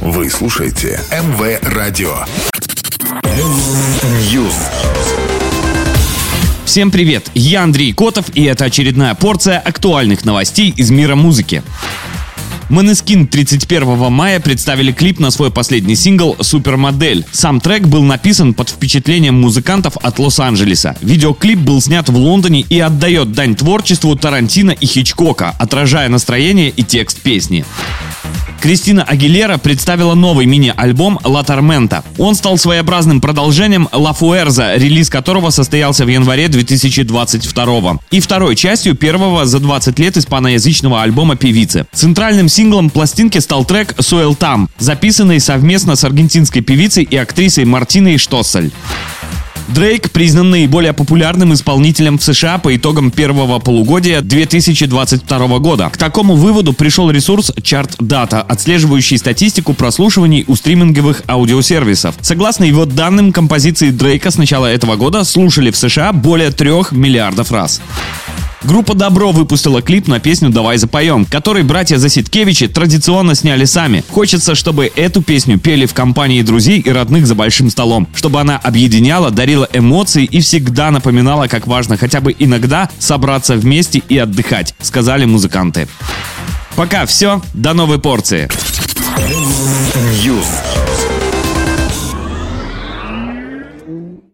Вы слушаете МВ Радио. News. Всем привет, я Андрей Котов, и это очередная порция актуальных новостей из мира музыки. Манескин 31 мая представили клип на свой последний сингл «Супермодель». Сам трек был написан под впечатлением музыкантов от Лос-Анджелеса. Видеоклип был снят в Лондоне и отдает дань творчеству Тарантино и Хичкока, отражая настроение и текст песни. Кристина Агилера представила новый мини-альбом «Ла Тормента». Он стал своеобразным продолжением «Ла Фуэрза», релиз которого состоялся в январе 2022 и второй частью первого за 20 лет испаноязычного альбома певицы. Центральным синглом пластинки стал трек «Суэл Там», записанный совместно с аргентинской певицей и актрисой Мартиной Штоссель. Дрейк признан наиболее популярным исполнителем в США по итогам первого полугодия 2022 года. К такому выводу пришел ресурс Chart Data, отслеживающий статистику прослушиваний у стриминговых аудиосервисов. Согласно его данным, композиции Дрейка с начала этого года слушали в США более трех миллиардов раз. Группа «Добро» выпустила клип на песню «Давай запоем», который братья Заситкевичи традиционно сняли сами. Хочется, чтобы эту песню пели в компании друзей и родных за большим столом, чтобы она объединяла, дарила эмоции и всегда напоминала, как важно хотя бы иногда собраться вместе и отдыхать, сказали музыканты. Пока все, до новой порции.